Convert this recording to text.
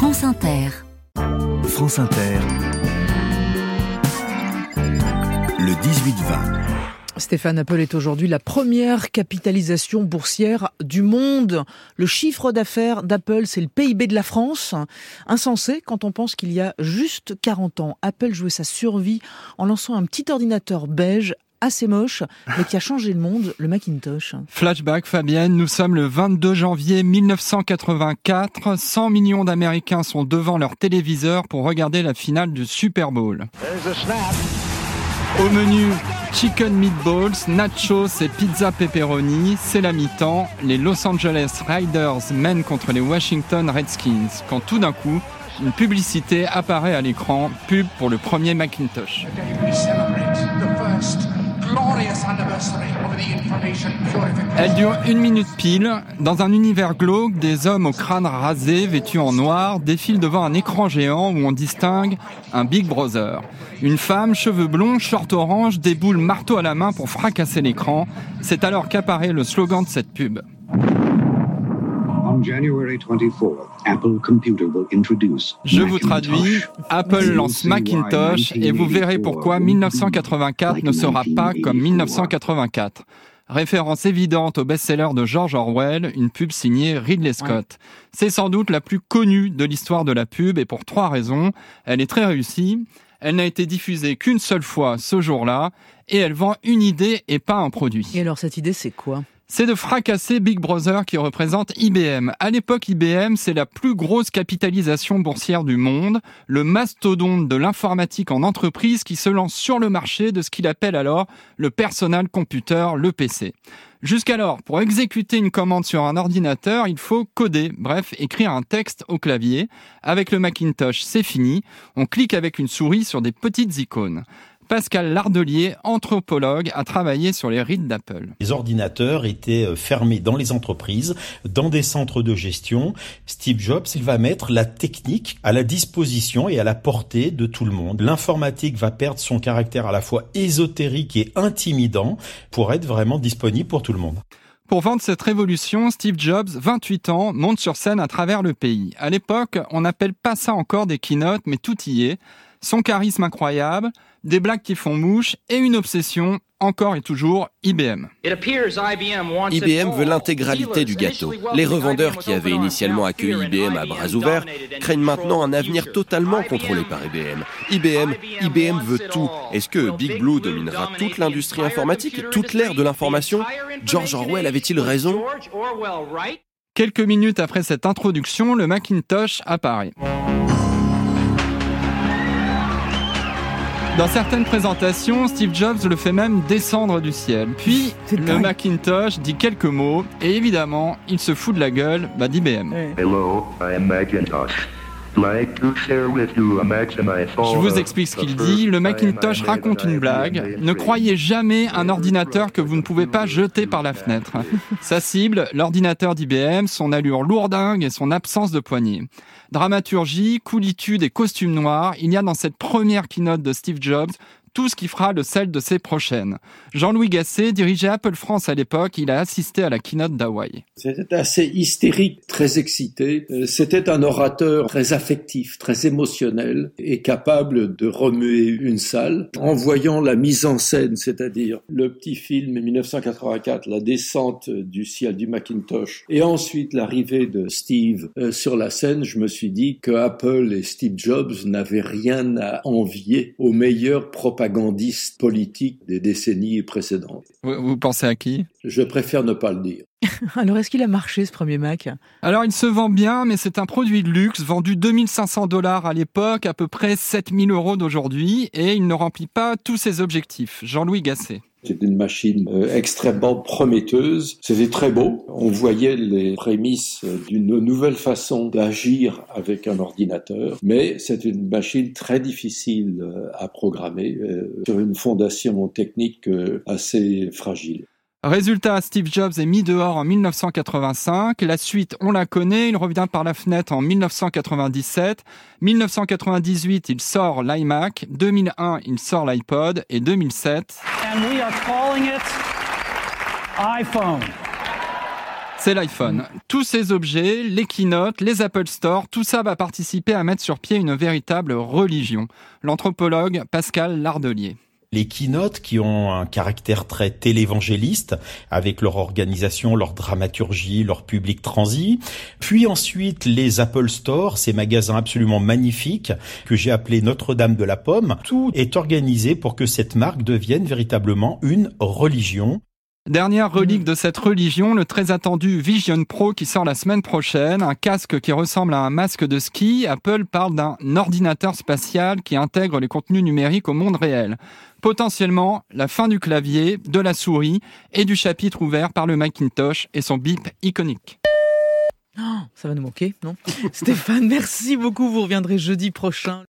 France Inter. France Inter. Le 18-20. Stéphane Apple est aujourd'hui la première capitalisation boursière du monde. Le chiffre d'affaires d'Apple, c'est le PIB de la France. Insensé quand on pense qu'il y a juste 40 ans, Apple jouait sa survie en lançant un petit ordinateur beige assez moche, mais qui a changé le monde, le Macintosh. Flashback, Fabienne, nous sommes le 22 janvier 1984. 100 millions d'Américains sont devant leur téléviseur pour regarder la finale du Super Bowl. Au menu, chicken meatballs, nachos et pizza pepperoni, c'est la mi-temps. Les Los Angeles Riders mènent contre les Washington Redskins, quand tout d'un coup, une publicité apparaît à l'écran, pub pour le premier Macintosh. Elle dure une minute pile. Dans un univers glauque, des hommes au crâne rasé, vêtus en noir, défilent devant un écran géant où on distingue un Big Brother. Une femme, cheveux blonds, short orange, déboule marteau à la main pour fracasser l'écran. C'est alors qu'apparaît le slogan de cette pub. Je vous traduis, Apple lance Macintosh et vous verrez pourquoi 1984 ne sera pas comme 1984. Référence évidente au best-seller de George Orwell, une pub signée Ridley Scott. C'est sans doute la plus connue de l'histoire de la pub et pour trois raisons. Elle est très réussie, elle n'a été diffusée qu'une seule fois ce jour-là et elle vend une idée et pas un produit. Et alors cette idée c'est quoi? C'est de fracasser Big Brother qui représente IBM. À l'époque, IBM, c'est la plus grosse capitalisation boursière du monde, le mastodonte de l'informatique en entreprise qui se lance sur le marché de ce qu'il appelle alors le personal computer, le PC. Jusqu'alors, pour exécuter une commande sur un ordinateur, il faut coder, bref, écrire un texte au clavier. Avec le Macintosh, c'est fini. On clique avec une souris sur des petites icônes. Pascal Lardelier, anthropologue, a travaillé sur les rites d'Apple. Les ordinateurs étaient euh, fermés dans les entreprises, dans des centres de gestion. Steve Jobs, il va mettre la technique à la disposition et à la portée de tout le monde. L'informatique va perdre son caractère à la fois ésotérique et intimidant pour être vraiment disponible pour tout le monde. Pour vendre cette révolution, Steve Jobs, 28 ans, monte sur scène à travers le pays. À l'époque, on n'appelle pas ça encore des keynotes, mais tout y est son charisme incroyable, des blagues qui font mouche et une obsession, encore et toujours, IBM. IBM veut l'intégralité du gâteau. Les revendeurs qui avaient initialement accueilli IBM à bras ouverts craignent maintenant un avenir totalement contrôlé par IBM. IBM, IBM veut tout. Est-ce que Big Blue dominera toute l'industrie informatique, toute l'ère de l'information George Orwell avait-il raison Quelques minutes après cette introduction, le Macintosh apparaît. Dans certaines présentations, Steve Jobs le fait même descendre du ciel. Puis, le Macintosh dit quelques mots, et évidemment, il se fout de la gueule bah, d'IBM. Hello, I am Macintosh. Je vous explique ce qu'il dit. Le Macintosh raconte une blague. Ne croyez jamais un ordinateur que vous ne pouvez pas jeter par la fenêtre. Sa cible, l'ordinateur d'IBM, son allure lourdingue et son absence de poignée. Dramaturgie, coolitude et costume noir, il y a dans cette première keynote de Steve Jobs tout ce qui fera le sel de ses prochaines. Jean-Louis Gasset dirigeait Apple France à l'époque, il a assisté à la keynote d'Hawaï. C'était assez hystérique, très excité. Euh, c'était un orateur très affectif, très émotionnel et capable de remuer une salle en voyant la mise en scène, c'est-à-dire le petit film 1984, la descente du ciel du Macintosh et ensuite l'arrivée de Steve euh, sur la scène, je me suis dit que Apple et Steve Jobs n'avaient rien à envier aux meilleurs propriétaires propagandiste politique des décennies précédentes. Vous, pensez à qui? Je préfère ne pas le dire. Alors, est-ce qu'il a marché ce premier Mac? Alors, il se vend bien, mais c'est un produit de luxe vendu 2500 dollars à l'époque, à peu près 7000 euros d'aujourd'hui, et il ne remplit pas tous ses objectifs. Jean-Louis Gasset. C'était une machine euh, extrêmement prometteuse. C'était très beau. On voyait les prémices d'une nouvelle façon d'agir avec un ordinateur, mais c'est une machine très difficile euh, à programmer euh, sur une fondation technique assez fragile. Résultat, Steve Jobs est mis dehors en 1985. La suite, on la connaît. Il revient par la fenêtre en 1997. 1998, il sort l'iMac. 2001, il sort l'iPod. Et 2007. C'est l'iPhone. Tous ces objets, les keynotes, les Apple Store, tout ça va participer à mettre sur pied une véritable religion. L'anthropologue Pascal Lardelier les keynotes qui ont un caractère très télévangéliste avec leur organisation, leur dramaturgie, leur public transi. Puis ensuite les Apple Store, ces magasins absolument magnifiques que j'ai appelés Notre-Dame de la Pomme. Tout est organisé pour que cette marque devienne véritablement une religion. Dernière relique de cette religion, le très attendu Vision Pro qui sort la semaine prochaine, un casque qui ressemble à un masque de ski. Apple parle d'un ordinateur spatial qui intègre les contenus numériques au monde réel. Potentiellement la fin du clavier, de la souris et du chapitre ouvert par le Macintosh et son bip iconique. Oh, ça va nous manquer, non? Stéphane, merci beaucoup. Vous reviendrez jeudi prochain.